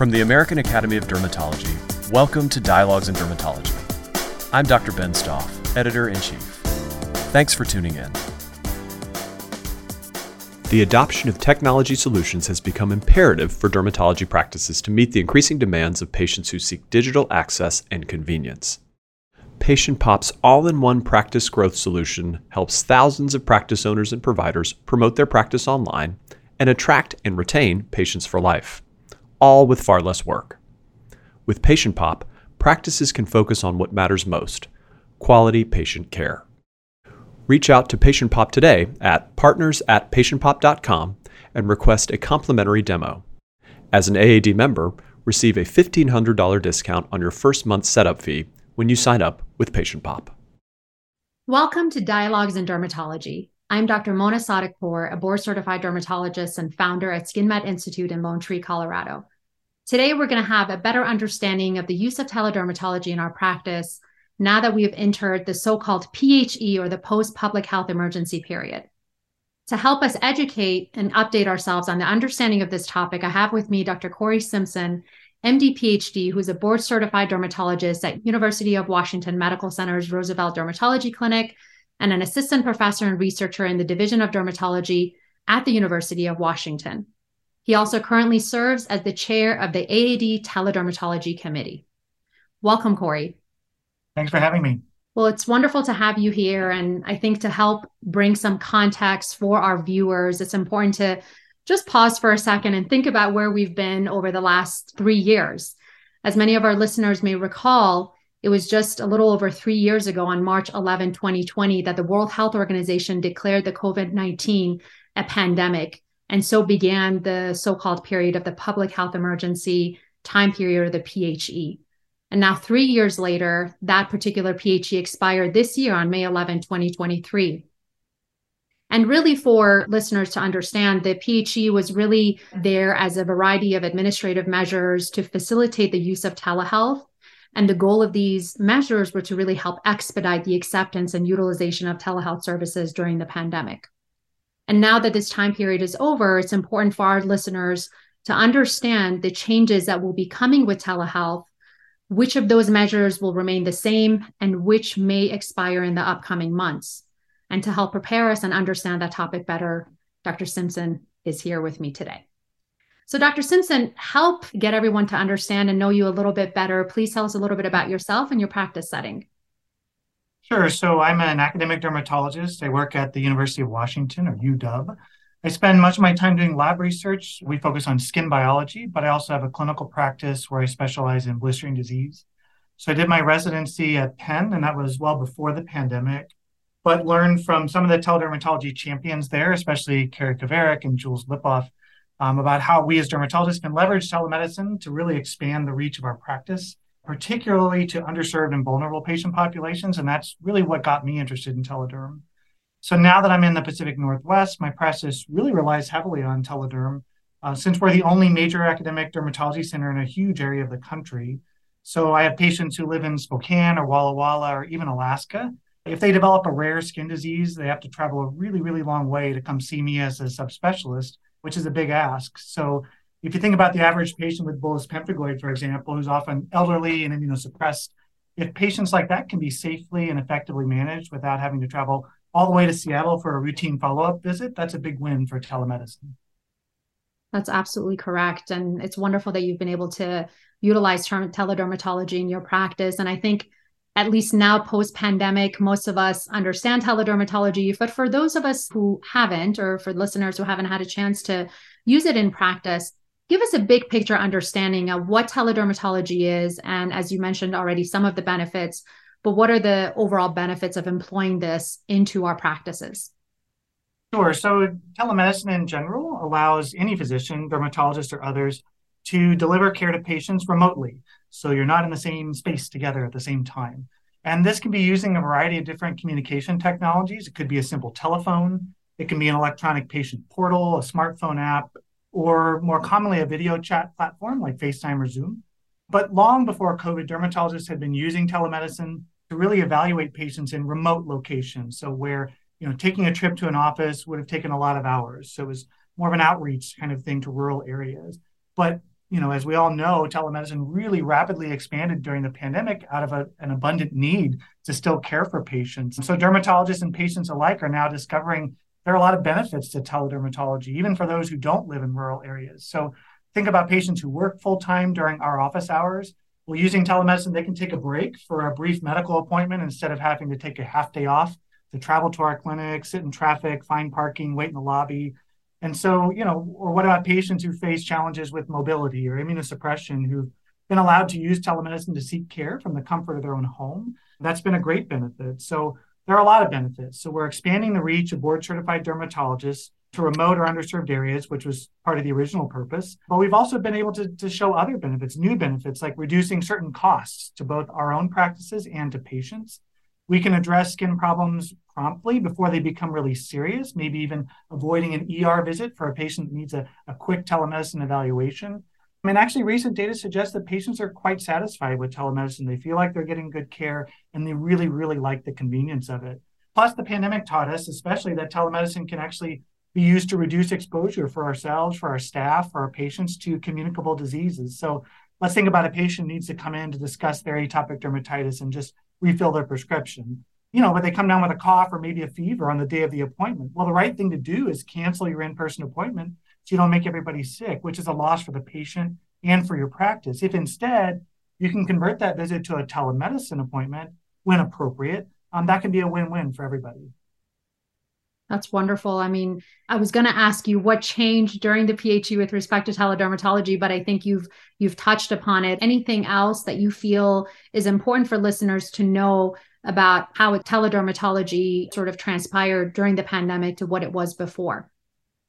From the American Academy of Dermatology, welcome to Dialogues in Dermatology. I'm Dr. Ben Stoff, Editor in Chief. Thanks for tuning in. The adoption of technology solutions has become imperative for dermatology practices to meet the increasing demands of patients who seek digital access and convenience. Patient Pop's all in one practice growth solution helps thousands of practice owners and providers promote their practice online and attract and retain patients for life, all with far less work. With Patient Pop, practices can focus on what matters most quality patient care. Reach out to Patient Pop today at partners at patientpop.com and request a complimentary demo. As an AAD member, receive a $1,500 discount on your first month setup fee when you sign up with Patient Pop. Welcome to Dialogues in Dermatology. I'm Dr. Mona Sadeghpour, a board certified dermatologist and founder at SkinMed Institute in Lone Tree, Colorado. Today, we're going to have a better understanding of the use of teledermatology in our practice now that we have entered the so called PHE or the post public health emergency period. To help us educate and update ourselves on the understanding of this topic, I have with me Dr. Cory Simpson, MD PhD, who's a board certified dermatologist at University of Washington Medical Center's Roosevelt Dermatology Clinic and an assistant professor and researcher in the Division of Dermatology at the University of Washington. He also currently serves as the chair of the AAD Teledermatology Committee. Welcome, Cory. Thanks for having me. Well, it's wonderful to have you here. And I think to help bring some context for our viewers, it's important to just pause for a second and think about where we've been over the last three years. As many of our listeners may recall, it was just a little over three years ago on March 11, 2020, that the World Health Organization declared the COVID 19 a pandemic. And so began the so called period of the public health emergency time period, or the PHE. And now, three years later, that particular PHE expired this year on May 11, 2023. And really, for listeners to understand, the PHE was really there as a variety of administrative measures to facilitate the use of telehealth. And the goal of these measures were to really help expedite the acceptance and utilization of telehealth services during the pandemic. And now that this time period is over, it's important for our listeners to understand the changes that will be coming with telehealth which of those measures will remain the same and which may expire in the upcoming months. And to help prepare us and understand that topic better, Dr. Simpson is here with me today. So, Dr. Simpson, help get everyone to understand and know you a little bit better. Please tell us a little bit about yourself and your practice setting. Sure. So, I'm an academic dermatologist. I work at the University of Washington, or UW. I spend much of my time doing lab research. We focus on skin biology, but I also have a clinical practice where I specialize in blistering disease. So I did my residency at Penn, and that was well before the pandemic, but learned from some of the teledermatology champions there, especially Carrie Kovarik and Jules Lipoff, um, about how we as dermatologists can leverage telemedicine to really expand the reach of our practice, particularly to underserved and vulnerable patient populations. And that's really what got me interested in telederm. So now that I'm in the Pacific Northwest, my practice really relies heavily on telederm, uh, since we're the only major academic dermatology center in a huge area of the country. So I have patients who live in Spokane or Walla Walla or even Alaska. If they develop a rare skin disease, they have to travel a really, really long way to come see me as a subspecialist, which is a big ask. So if you think about the average patient with bullous pemphigoid, for example, who's often elderly and immunosuppressed, if patients like that can be safely and effectively managed without having to travel all the way to Seattle for a routine follow up visit, that's a big win for telemedicine. That's absolutely correct. And it's wonderful that you've been able to utilize teledermatology in your practice. And I think at least now post pandemic, most of us understand teledermatology. But for those of us who haven't, or for listeners who haven't had a chance to use it in practice, give us a big picture understanding of what teledermatology is. And as you mentioned already, some of the benefits but what are the overall benefits of employing this into our practices? Sure. So, telemedicine in general allows any physician, dermatologist, or others to deliver care to patients remotely. So, you're not in the same space together at the same time. And this can be using a variety of different communication technologies. It could be a simple telephone, it can be an electronic patient portal, a smartphone app, or more commonly, a video chat platform like FaceTime or Zoom. But long before COVID, dermatologists had been using telemedicine to really evaluate patients in remote locations. So where you know taking a trip to an office would have taken a lot of hours. So it was more of an outreach kind of thing to rural areas. But you know, as we all know, telemedicine really rapidly expanded during the pandemic out of a, an abundant need to still care for patients. So dermatologists and patients alike are now discovering there are a lot of benefits to teledermatology, even for those who don't live in rural areas. So think about patients who work full time during our office hours. Well, using telemedicine, they can take a break for a brief medical appointment instead of having to take a half day off to travel to our clinic, sit in traffic, find parking, wait in the lobby. And so, you know, or what about patients who face challenges with mobility or immunosuppression who've been allowed to use telemedicine to seek care from the comfort of their own home? That's been a great benefit. So there are a lot of benefits. So we're expanding the reach of board certified dermatologists to remote or underserved areas, which was part of the original purpose. But we've also been able to, to show other benefits, new benefits, like reducing certain costs to both our own practices and to patients. We can address skin problems promptly before they become really serious, maybe even avoiding an ER visit for a patient that needs a, a quick telemedicine evaluation. I mean, actually, recent data suggests that patients are quite satisfied with telemedicine. They feel like they're getting good care and they really, really like the convenience of it. Plus, the pandemic taught us, especially, that telemedicine can actually be used to reduce exposure for ourselves, for our staff, for our patients to communicable diseases. So let's think about a patient needs to come in to discuss their atopic dermatitis and just refill their prescription. You know, but they come down with a cough or maybe a fever on the day of the appointment. Well, the right thing to do is cancel your in person appointment so you don't make everybody sick, which is a loss for the patient and for your practice. If instead you can convert that visit to a telemedicine appointment when appropriate, um, that can be a win win for everybody. That's wonderful. I mean, I was going to ask you what changed during the PHE with respect to teledermatology, but I think you've you've touched upon it. Anything else that you feel is important for listeners to know about how teledermatology sort of transpired during the pandemic to what it was before?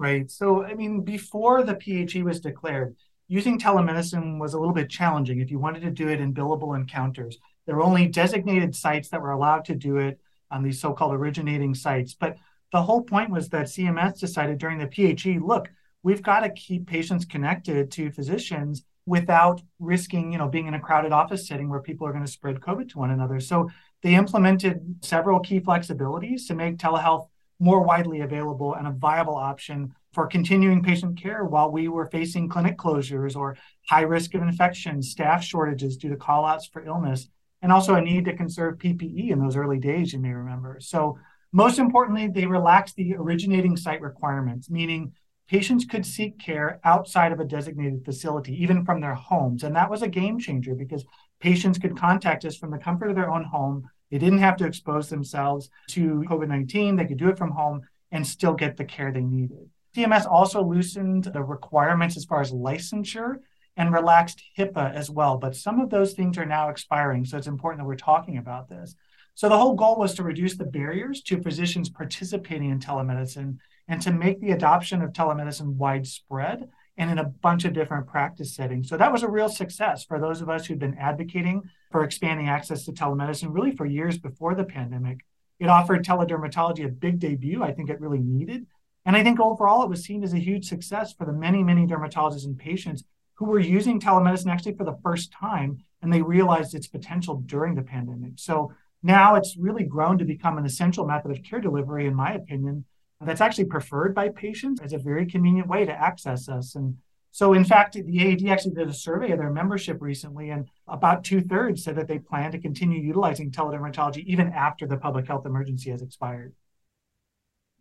Right. So, I mean, before the PHE was declared, using telemedicine was a little bit challenging if you wanted to do it in billable encounters. There were only designated sites that were allowed to do it on these so-called originating sites. But the whole point was that CMS decided during the PHE, look, we've got to keep patients connected to physicians without risking, you know, being in a crowded office setting where people are going to spread COVID to one another. So they implemented several key flexibilities to make telehealth more widely available and a viable option for continuing patient care while we were facing clinic closures or high risk of infection, staff shortages due to callouts for illness, and also a need to conserve PPE in those early days, you may remember. So most importantly, they relaxed the originating site requirements, meaning patients could seek care outside of a designated facility, even from their homes. And that was a game changer because patients could contact us from the comfort of their own home. They didn't have to expose themselves to COVID 19. They could do it from home and still get the care they needed. CMS also loosened the requirements as far as licensure and relaxed HIPAA as well. But some of those things are now expiring. So it's important that we're talking about this. So the whole goal was to reduce the barriers to physicians participating in telemedicine and to make the adoption of telemedicine widespread and in a bunch of different practice settings. So that was a real success for those of us who've been advocating for expanding access to telemedicine really for years before the pandemic. It offered teledermatology a big debut. I think it really needed. And I think overall it was seen as a huge success for the many, many dermatologists and patients who were using telemedicine actually for the first time and they realized its potential during the pandemic. So now it's really grown to become an essential method of care delivery, in my opinion, that's actually preferred by patients as a very convenient way to access us. And so, in fact, the AAD actually did a survey of their membership recently, and about two thirds said that they plan to continue utilizing teledermatology even after the public health emergency has expired.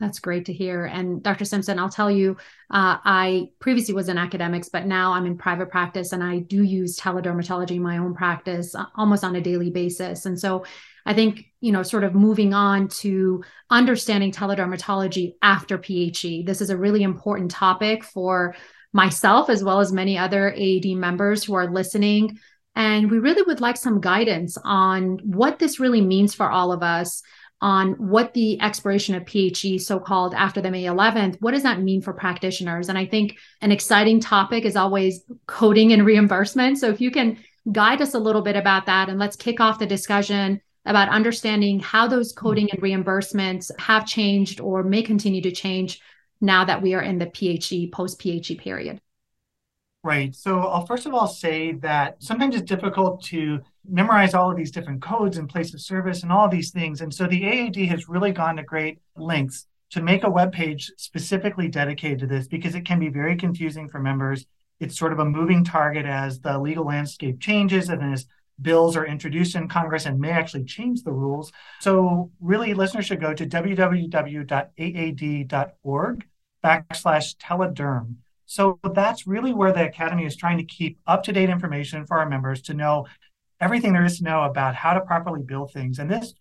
That's great to hear. And Dr. Simpson, I'll tell you, uh, I previously was in academics, but now I'm in private practice and I do use teledermatology in my own practice uh, almost on a daily basis. And so I think, you know, sort of moving on to understanding teledermatology after PHE. This is a really important topic for myself as well as many other AAD members who are listening. And we really would like some guidance on what this really means for all of us, on what the expiration of PHE, so called after the May 11th, what does that mean for practitioners? And I think an exciting topic is always coding and reimbursement. So if you can guide us a little bit about that, and let's kick off the discussion about understanding how those hmm. coding and reimbursements have changed or may continue to change now that we are in the PHE, post PHE period. Right. So I'll first of all say that sometimes it's difficult to memorize all of these different codes and place of service and all these things. And so the AAD has really gone to great lengths to make a web page specifically dedicated to this because it can be very confusing for members It's sort of a moving target as the legal landscape changes and as bills are introduced in Congress and may actually change the rules. So really listeners should go to www.aad.org backslash telederm. So that's really where the Academy is trying to keep up-to-date information for our members to know everything there is to know about how to properly bill things. And this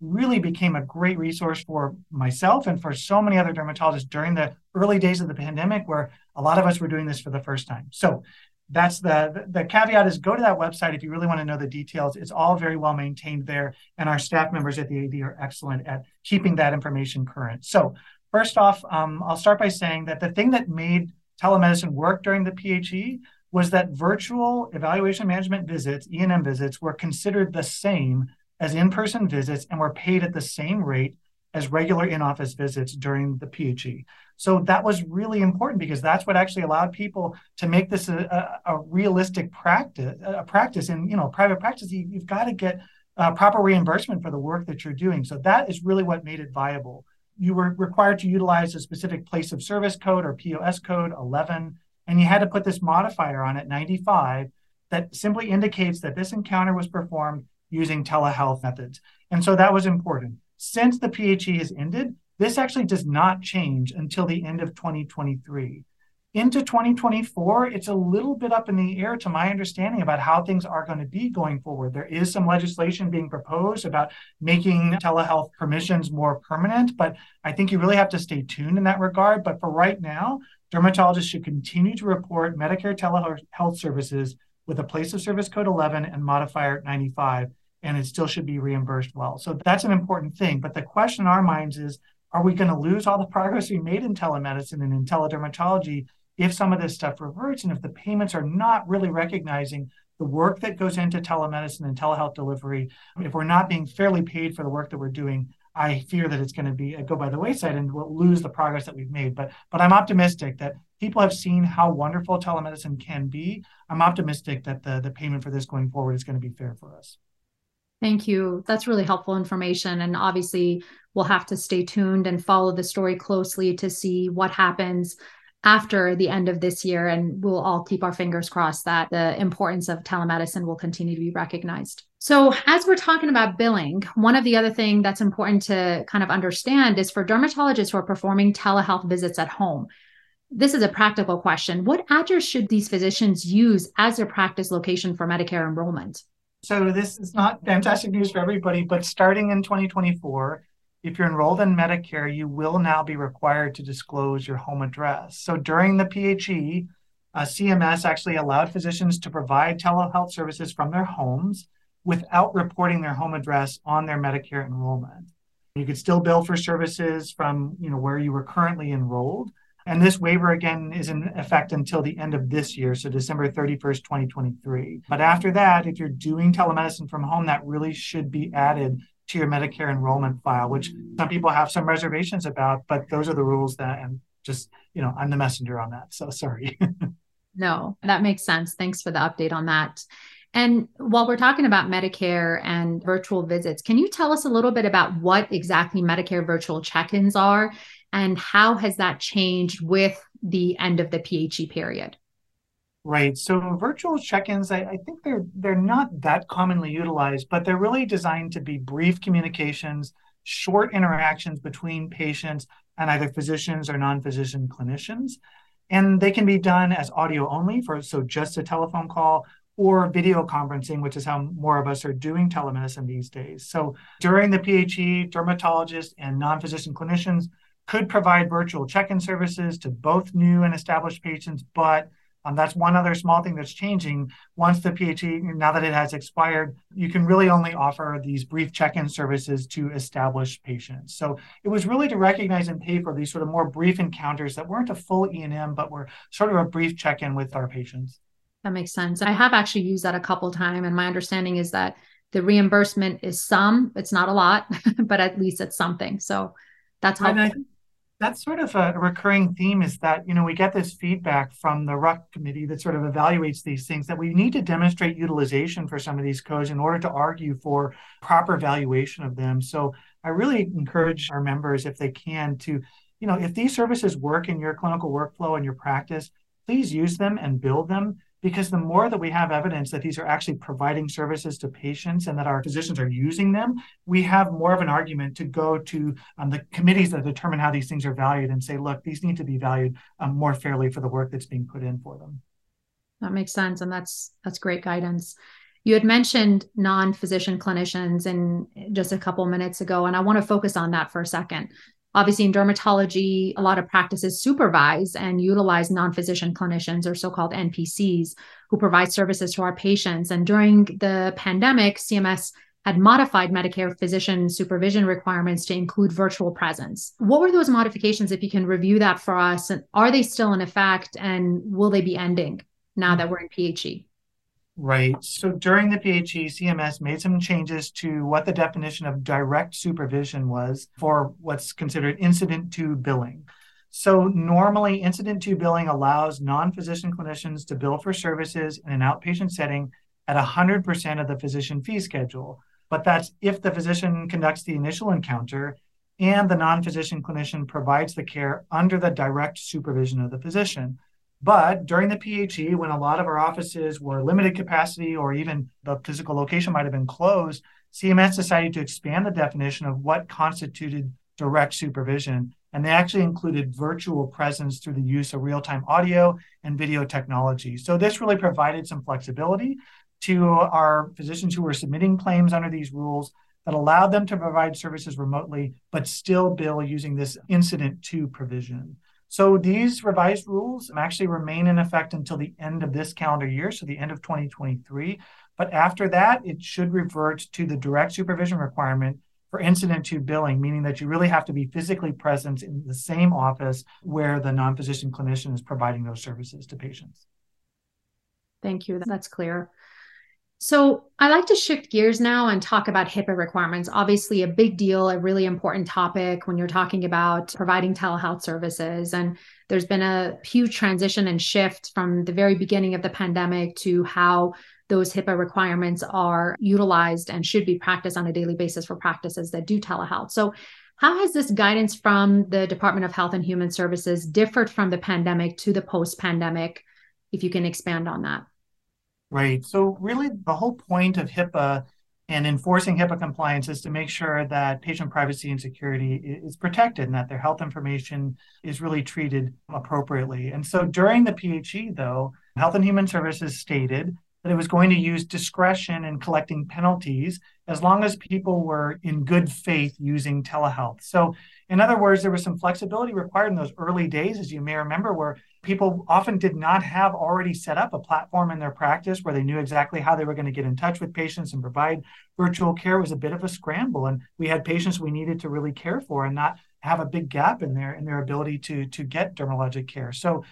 really became a great resource for myself and for so many other dermatologists during the early days of the pandemic where a lot of us were doing this for the first time. So that's the the caveat is go to that website if you really want to know the details. It's all very well maintained there and our staff members at the AAD are excellent at keeping that information current. So first off um, i'll start by saying that the thing that made telemedicine work during the phe was that virtual evaluation management visits e&m visits were considered the same as in-person visits and were paid at the same rate as regular in-office visits during the PHE. So that was really important because that's what actually allowed people to make this a, a, a realistic practice. A practice in you know private practice, you, have got to get uh, proper reimbursement for the work that you're doing. So that is really what made it viable. You were required to utilize a specific place of service code or POS code 11, and you had to put this modifier on it 95 that simply indicates that this encounter was performed using telehealth methods. And so that was important since the PHE has ended, this actually does not change until the end of 2023. Into 2024, it's a little bit up in the air to my understanding about how things are going to be going forward. There is some legislation being proposed about making telehealth permissions more permanent, but I think you really have to stay tuned in that regard. But for right now, dermatologists should continue to report Medicare telehealth services with a place of service code 11 and modifier 95 and it still should be reimbursed well. So that's an important thing. But the question in our minds is are we going to lose all the progress we made in telemedicine and in teledermatology if some of this stuff reverts and if the payments are not really recognizing the work that goes into telemedicine and telehealth delivery? If we're not being fairly paid for the work that we're doing, I fear that it's going to be go by the wayside and we'll lose the progress that we've made. But but I'm optimistic that people have seen how wonderful telemedicine can be. I'm optimistic that the the payment for this going forward is going to be fair for us. Thank you. That's really helpful information. And obviously, we'll have to stay tuned and follow the story closely to see what happens after the end of this year. And we'll all keep our fingers crossed that the importance of telemedicine will continue to be recognized. So, as we're talking about billing, one of the other thing that's important to kind of understand is for dermatologists who are performing telehealth visits at home. This is a practical question. What address should these physicians use as their practice location for Medicare enrollment? So this is not fantastic news for everybody, but starting in 2024, if you're enrolled in Medicare, you will now be required to disclose your home address. So during the PHE, uh, CMS actually allowed physicians to provide telehealth services from their homes without reporting their home address on their Medicare enrollment. You could still bill for services from you know where you were currently enrolled, and this waiver again is in effect until the end of this year, so December 31st, 2023. But after that, if you're doing telemedicine from home, that really should be added to your Medicare enrollment file, which some people have some reservations about, but those are the rules that, and just, you know, I'm the messenger on that. So sorry. no, that makes sense. Thanks for the update on that. And while we're talking about Medicare and virtual visits, can you tell us a little bit about what exactly Medicare virtual check ins are and how has that changed with the end of the PHE period? Right. So virtual check-ins, I, I, think they're they're not that commonly utilized, but they're really designed to be brief communications, short interactions between patients and either physicians or non-physician clinicians. And they can be done as audio only for so just a telephone call or video conferencing, which is how more of us are doing telemedicine these days. So during the PHE, dermatologists and non-physician clinicians could provide virtual check-in services to both new and established patients, but um, that's one other small thing that's changing. Once the PHE, now that it has expired, you can really only offer these brief check-in services to established patients. So it was really to recognize and pay for these sort of more brief encounters that weren't a full E&M, but were sort of a brief check-in with our patients. That makes sense. I have actually used that a couple times, and my understanding is that the reimbursement is some. It's not a lot, but at least it's something. So that's helpful that's sort of a, recurring theme is that you know we get this feedback from the RUC committee that sort of evaluates these things that we need to demonstrate utilization for some of these codes in order to argue for proper valuation of them. So i really encourage our members if they can to you know if these services work in your clinical workflow and your practice please use them and build them because the more that we have evidence that these are actually providing services to patients and that our physicians are using them, we have more of an argument to go to um, the committees that determine how these things are valued and say, look, these need to be valued um, more fairly for the work that's being put in for them. That makes sense, and that's that's great guidance. You had mentioned non-physician clinicians in just a couple minutes ago, and I want to focus on that for a second. Obviously, in dermatology, a lot of practices supervise and utilize non physician clinicians or so called NPCs who provide services to our patients. And during the pandemic, CMS had modified Medicare physician supervision requirements to include virtual presence. What were those modifications, if you can review that for us? And are they still in effect and will they be ending now that we're in PHE? Right. So during the PHE, CMS made some changes to what the definition of direct supervision was for what's considered incident to billing. So normally, incident to billing allows non physician clinicians to bill for services in an outpatient setting at 100% of the physician fee schedule. But that's if the physician conducts the initial encounter and the non physician clinician provides the care under the direct supervision of the physician. But during the PHE, when a lot of our offices were limited capacity or even the physical location might have been closed, CMS decided to expand the definition of what constituted direct supervision. And they actually included virtual presence through the use of real time audio and video technology. So this really provided some flexibility to our physicians who were submitting claims under these rules that allowed them to provide services remotely, but still bill using this incident to provision. So these revised rules actually remain in effect until the end of this calendar year, so the end of 2023. But after that, it should revert to the direct supervision requirement for incident to billing, meaning that you really have to be physically present in the same office where the non physician clinician is providing those services to patients. Thank you. That's clear. So, I like to shift gears now and talk about HIPAA requirements. Obviously, a big deal, a really important topic when you're talking about providing telehealth services. And there's been a huge transition and shift from the very beginning of the pandemic to how those HIPAA requirements are utilized and should be practiced on a daily basis for practices that do telehealth. So, how has this guidance from the Department of Health and Human Services differed from the pandemic to the post pandemic? If you can expand on that. Right. So, really, the whole point of HIPAA and enforcing HIPAA compliance is to make sure that patient privacy and security is protected and that their health information is really treated appropriately. And so, during the PHE, though, Health and Human Services stated that it was going to use discretion in collecting penalties as long as people were in good faith using telehealth. So, in other words, there was some flexibility required in those early days, as you may remember, where people often did not have already set up a platform in their practice where they knew exactly how they were going to get in touch with patients and provide virtual care it was a bit of a scramble and we had patients we needed to really care for and not have a big gap in their in their ability to to get dermatologic care. So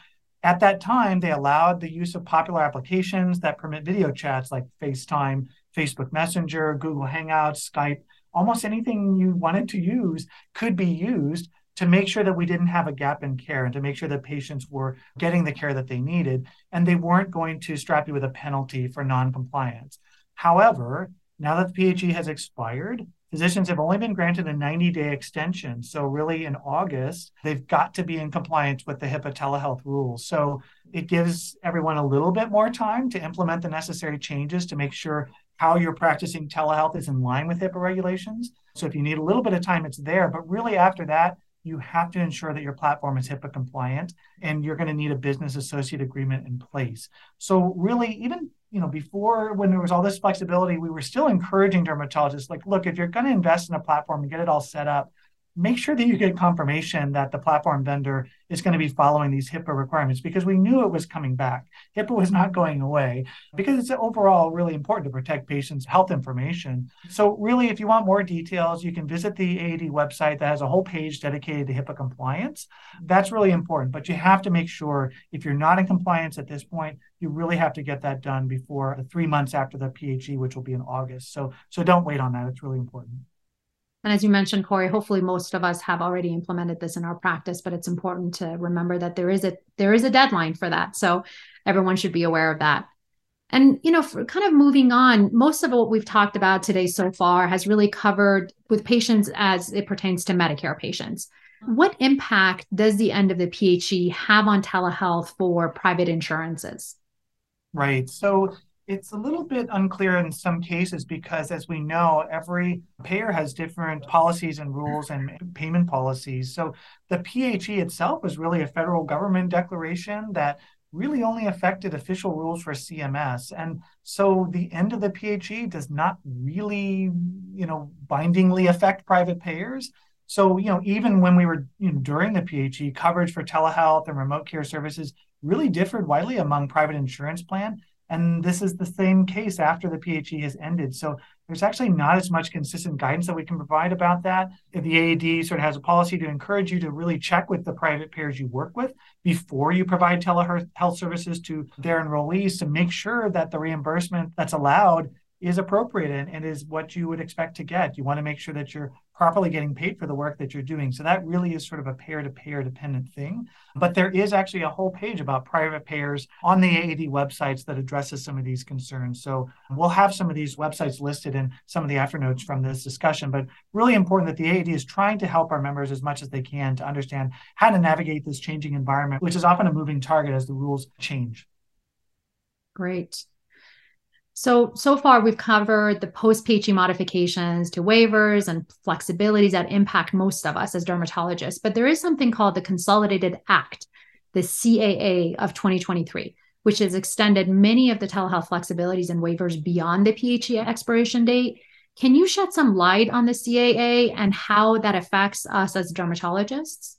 at that time they allowed the use of popular applications that permit video chats like facetime facebook messenger google hangouts skype almost anything you wanted to use could be used to make sure that we didn't have a gap in care and to make sure that patients were getting the care that they needed and they weren't going to strap you with a penalty for noncompliance. However, now that the PHE has expired, physicians have only been granted a 90 day extension. So, really, in August, they've got to be in compliance with the HIPAA telehealth rules. So, it gives everyone a little bit more time to implement the necessary changes to make sure how you're practicing telehealth is in line with HIPAA regulations. So, if you need a little bit of time, it's there. But really, after that, you have to ensure that your platform is HIPAA compliant and you're going to need a business associate agreement in place. So really even you know before when there was all this flexibility we were still encouraging dermatologists like look if you're going to invest in a platform and get it all set up make sure that you get confirmation that the platform vendor is going to be following these HIPAA requirements because we knew it was coming back. HIPAA was not going away because it's overall really important to protect patients' health information. So, really, if you want more details, you can visit the AAD website that has a whole page dedicated to HIPAA compliance. That's really important, but you have to make sure if you're not in compliance at this point, you really have to get that done before three months after the PHE, which will be in August. So, so don't wait on that. It's really important. And as you mentioned, Cory, hopefully most of us have already implemented this in our practice, but it's important to remember that there is a there is a deadline for that. So everyone should be aware of that. And you know, for kind of moving on, most of what we've talked about today so far has really covered with patients as it pertains to Medicare patients. Mm-hmm. What impact does the end of the PHE have on telehealth for private insurances? Right. So it's a little bit unclear in some cases because, as we know, every payer has different policies and rules and payment policies. So the PHE itself was really a federal government declaration that really only affected official rules for CMS. And so the end of the PHE does not really, you know, bindingly affect private payers. So, you know, even when we were you know, during the PHE, coverage for telehealth and remote care services really differed widely among private insurance plan. And this is the same case after the PHE has ended. So there's actually not as much consistent guidance that we can provide about that. The AAD sort of has a policy to encourage you to really check with the private payers you work with before you provide telehealth services to their enrollees to make sure that the reimbursement that's allowed is appropriate and, and is what you would expect to get. You want to make sure that you're properly getting paid for the work that you're doing. So that really is sort of a payer to payer dependent thing. But there is actually a whole page about private payers on the AAD websites that addresses some of these concerns. So we'll have some of these websites listed in some of the afternotes from this discussion. But really important that the AAD is trying to help our members as much as they can to understand how to navigate this changing environment, which is often a moving target as the rules change. Great. So, so far we've covered the post PHE modifications to waivers and flexibilities that impact most of us as dermatologists. But there is something called the Consolidated Act, the CAA of 2023, which has extended many of the telehealth flexibilities and waivers beyond the PHE expiration date. Can you shed some light on the CAA and how that affects us as dermatologists?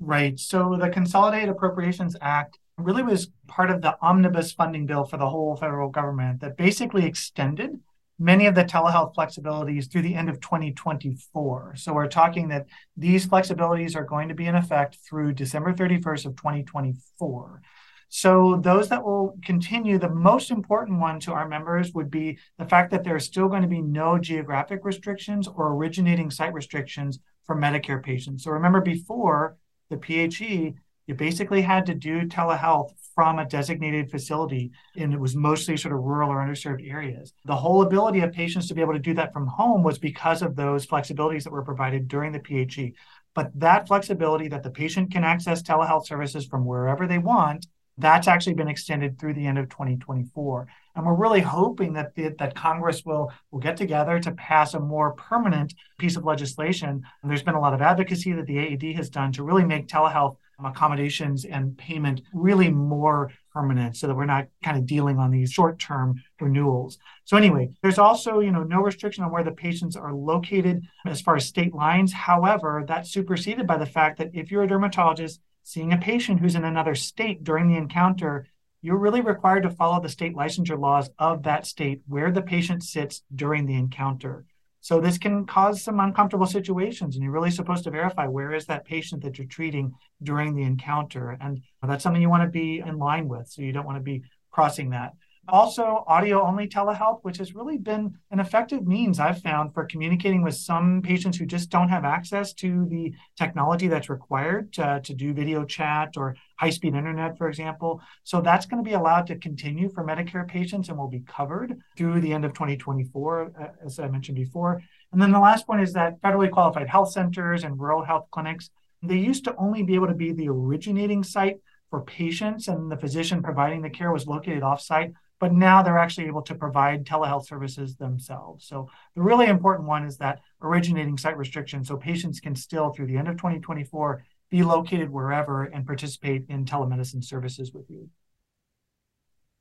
Right. So the Consolidated Appropriations Act really was part of the omnibus funding bill for the whole federal government that basically extended many of the telehealth flexibilities through the end of 2024. So we're talking that these flexibilities are going to be in effect through December 31st of 2024. So those that will continue, the most important one to our members would be the fact that there are still going to be no geographic restrictions or originating site restrictions for Medicare patients. So remember before the PHE, you basically had to do telehealth from a designated facility, and it was mostly sort of rural or underserved areas. The whole ability of patients to be able to do that from home was because of those flexibilities that were provided during the PHE. But that flexibility that the patient can access telehealth services from wherever they want, that's actually been extended through the end of 2024. And we're really hoping that the, that Congress will will get together to pass a more permanent piece of legislation. And there's been a lot of advocacy that the AAD has done to really make telehealth Um, accommodations and payment really more permanent so that we're not kind of dealing on these short-term renewals. So anyway, there's also, you know, no restriction on where the patients are located as far as state lines. However, that's superseded by the fact that if you're a dermatologist seeing a patient who's in another state during the encounter, you're really required to follow the state licensure laws of that state where the patient sits during the encounter. So this can cause some uncomfortable situations, and you're really supposed to verify where is that patient that you're treating during the encounter, and that's something you want to be in line with. So you don't want to be crossing that. Also, audio only telehealth, which has really been an effective means I've found for communicating with some patients who just don't have access to the technology that's required to, to do video chat or high speed internet, for example. So that's going to be allowed to continue for Medicare patients and will be covered through the end of 2024, uh, as I mentioned before. And then the last point is that federally qualified health centers and rural health clinics, they used to only be able to be the originating site for patients and the physician providing the care was located offsite but now they're actually able to provide telehealth services themselves. So the really important one is that originating site restriction so patients can still through the end of 2024 be located wherever and participate in telemedicine services with you.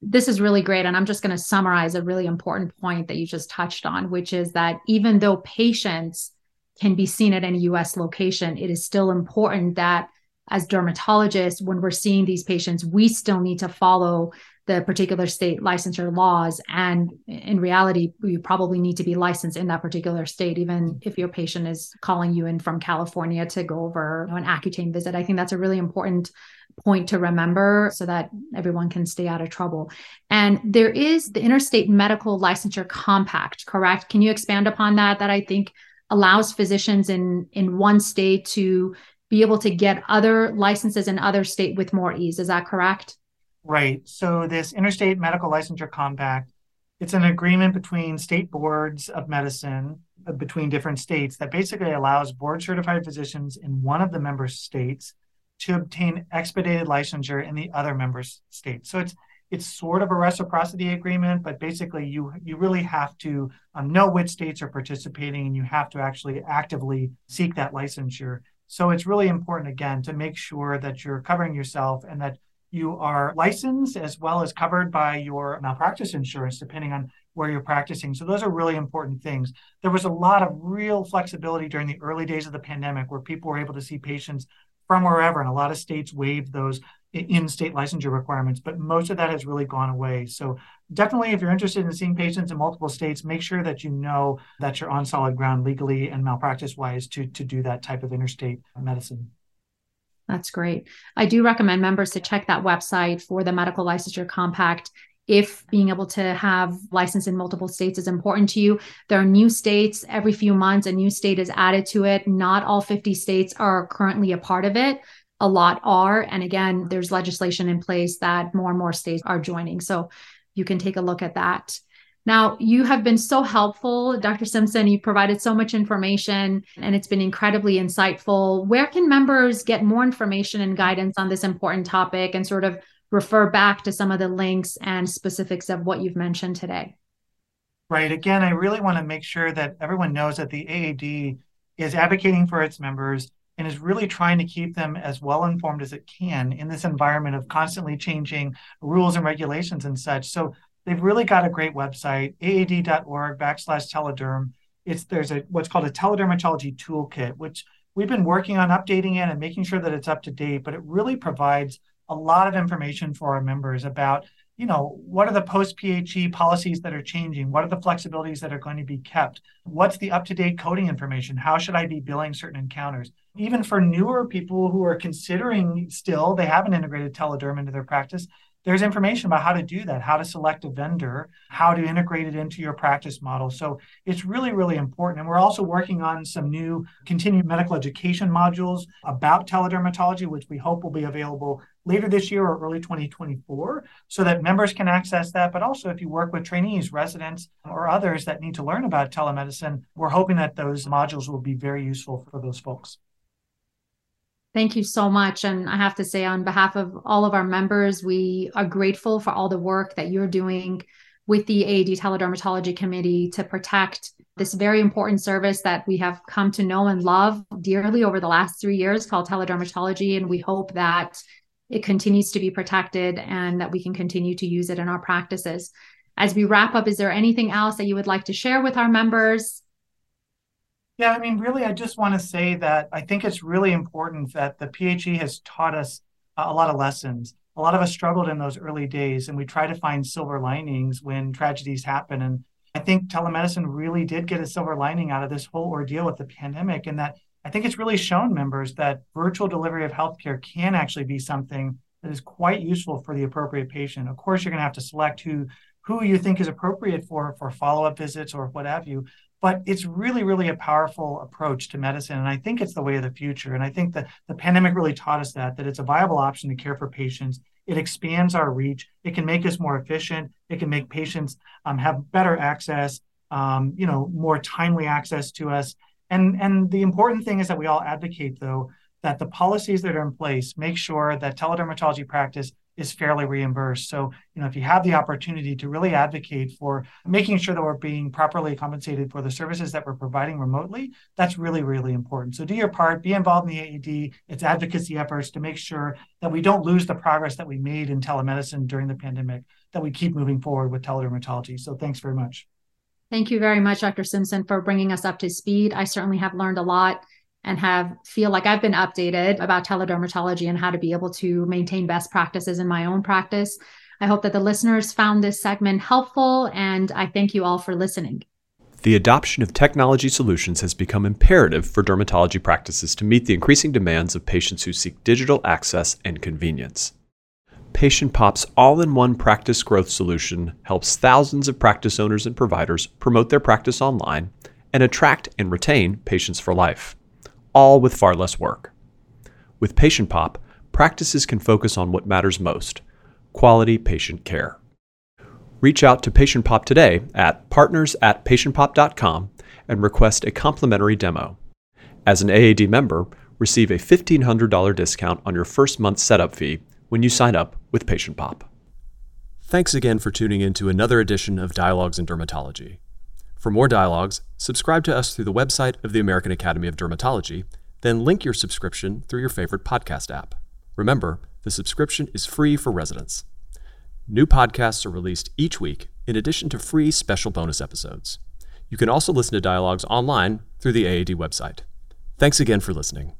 This is really great. And I'm just going to summarize a really important point that you just touched on, which is that even though patients can be seen at any US location, it is still important that as dermatologists, when we're seeing these patients, we still need to follow the particular state licensure laws. And in reality, you probably need to be licensed in that particular state, even if your patient is calling you in from California to go over an Accutane visit. I think that's a really important point to remember so that everyone can stay out of trouble. And there is the Interstate Medical Licensure Compact, correct? Can you expand upon that? That I think allows physicians in in one state to be able to get other licenses in other state with more ease. Is that correct? Right. So this interstate medical licensure compact, it's an agreement between state boards of medicine between different states that basically allows board certified physicians in one of the member states to obtain expedited licensure in the other member states. So it's it's sort of a reciprocity agreement, but basically you you really have to um, know which states are participating, and you have to actually actively seek that licensure. So it's really important again to make sure that you're covering yourself and that you are licensed as well as covered by your malpractice insurance, depending on where you're practicing. So those are really important things. There was a lot of real flexibility during the early days of the pandemic where people were able to see patients from wherever. And a lot of states waived those in state licensure requirements, but most of that has really gone away. So, definitely, if you're interested in seeing patients in multiple states, make sure that you know that you're on solid ground legally and malpractice wise to, to do that type of interstate medicine. That's great. I do recommend members to check that website for the Medical Licensure Compact if being able to have license in multiple states is important to you. There are new states every few months, a new state is added to it. Not all 50 states are currently a part of it. A lot are. And again, there's legislation in place that more and more states are joining. So you can take a look at that. Now, you have been so helpful, Dr. Simpson. You've provided so much information and it's been incredibly insightful. Where can members get more information and guidance on this important topic and sort of refer back to some of the links and specifics of what you've mentioned today. Right. Again, I really want to make sure that everyone knows that the AAD is advocating for its members and is really trying to keep them as well informed as it can in this environment of constantly changing rules and regulations and such. So they've really got a great website, aad.org backslash telederm. It's there's a what's called a teledermatology toolkit, which we've been working on updating it and making sure that it's up to date, but it really provides a lot of information for our members about you know what are the post PHE policies that are changing? What are the flexibilities that are going to be kept? What's the up to date coding information? How should i be billing certain encounters? Even for newer people who are considering still they haven't integrated telederm into their practice there's information about how to do that, how to select a vendor, how to integrate it into your practice model. So it's really, really important. And we're also working on some new continued medical education modules about teledermatology, which we hope will be available later this year or early 2024 so that members can access that. But also, if you work with trainees, residents, or others that need to learn about telemedicine, we're hoping that those modules will be very useful for those folks. Thank you so much. And I have to say, on behalf of all of our members, we are grateful for all the work that you're doing with the AAD Teledermatology Committee to protect this very important service that we have come to know and love dearly over the last three years called teledermatology. And we hope that it continues to be protected and that we can continue to use it in our practices. As we wrap up, is there anything else that you would like to share with our members? Yeah, I mean, really, I just want to say that I think it's really important that the PHE has taught us a lot of lessons. A lot of us struggled in those early days, and we try to find silver linings when tragedies happen. And I think telemedicine really did get a silver lining out of this whole ordeal with the pandemic, and that I think it's really shown members that virtual delivery of healthcare can actually be something that is quite useful for the appropriate patient. Of course, you're going to have to select who who you think is appropriate for for follow-up visits or what have you but it's really really a powerful approach to medicine and i think it's the way of the future and i think that the pandemic really taught us that that it's a viable option to care for patients. It expands our reach. It can make us more efficient. It can make patients um, have better access um, you know more timely access to us. And and the important thing is that we all advocate though that the policies that are in place make sure that teledermatology practice is fairly reimbursed. So, you know, if you have the opportunity to really advocate for making sure that we're being properly compensated for the services that we're providing remotely, that's really, really important. So do your part, be involved in the AAD, its advocacy efforts to make sure that we don't lose the progress that we made in telemedicine during the pandemic, that we keep moving forward with teledermatology. So thanks very much. Thank you very much, Dr. Simpson, for bringing us up to speed. I certainly have learned a lot and have feel like I've been updated about teledermatology and how to be able to maintain best practices in my own practice. I hope that the listeners found this segment helpful and I thank you all for listening. The adoption of technology solutions has become imperative for dermatology practices to meet the increasing demands of patients who seek digital access and convenience. Patient Pop's all in one practice growth solution helps thousands of practice owners and providers promote their practice online and attract and retain patients for life all with far less work. With Patient Pop, practices can focus on what matters most quality patient care. Reach out to Patient Pop today at partners at patientpop.com and request a complimentary demo. As an AAD member, receive a $1,500 discount on your first month setup fee when you sign up with Patient Pop. Thanks again for tuning in to another edition of Dialogues in Dermatology. For more dialogues, subscribe to us through the website of the American Academy of Dermatology, then link your subscription through your favorite podcast app. Remember, the subscription is free for residents. New podcasts are released each week, in addition to free special bonus episodes. You can also listen to dialogues online through the AAD website. Thanks again for listening.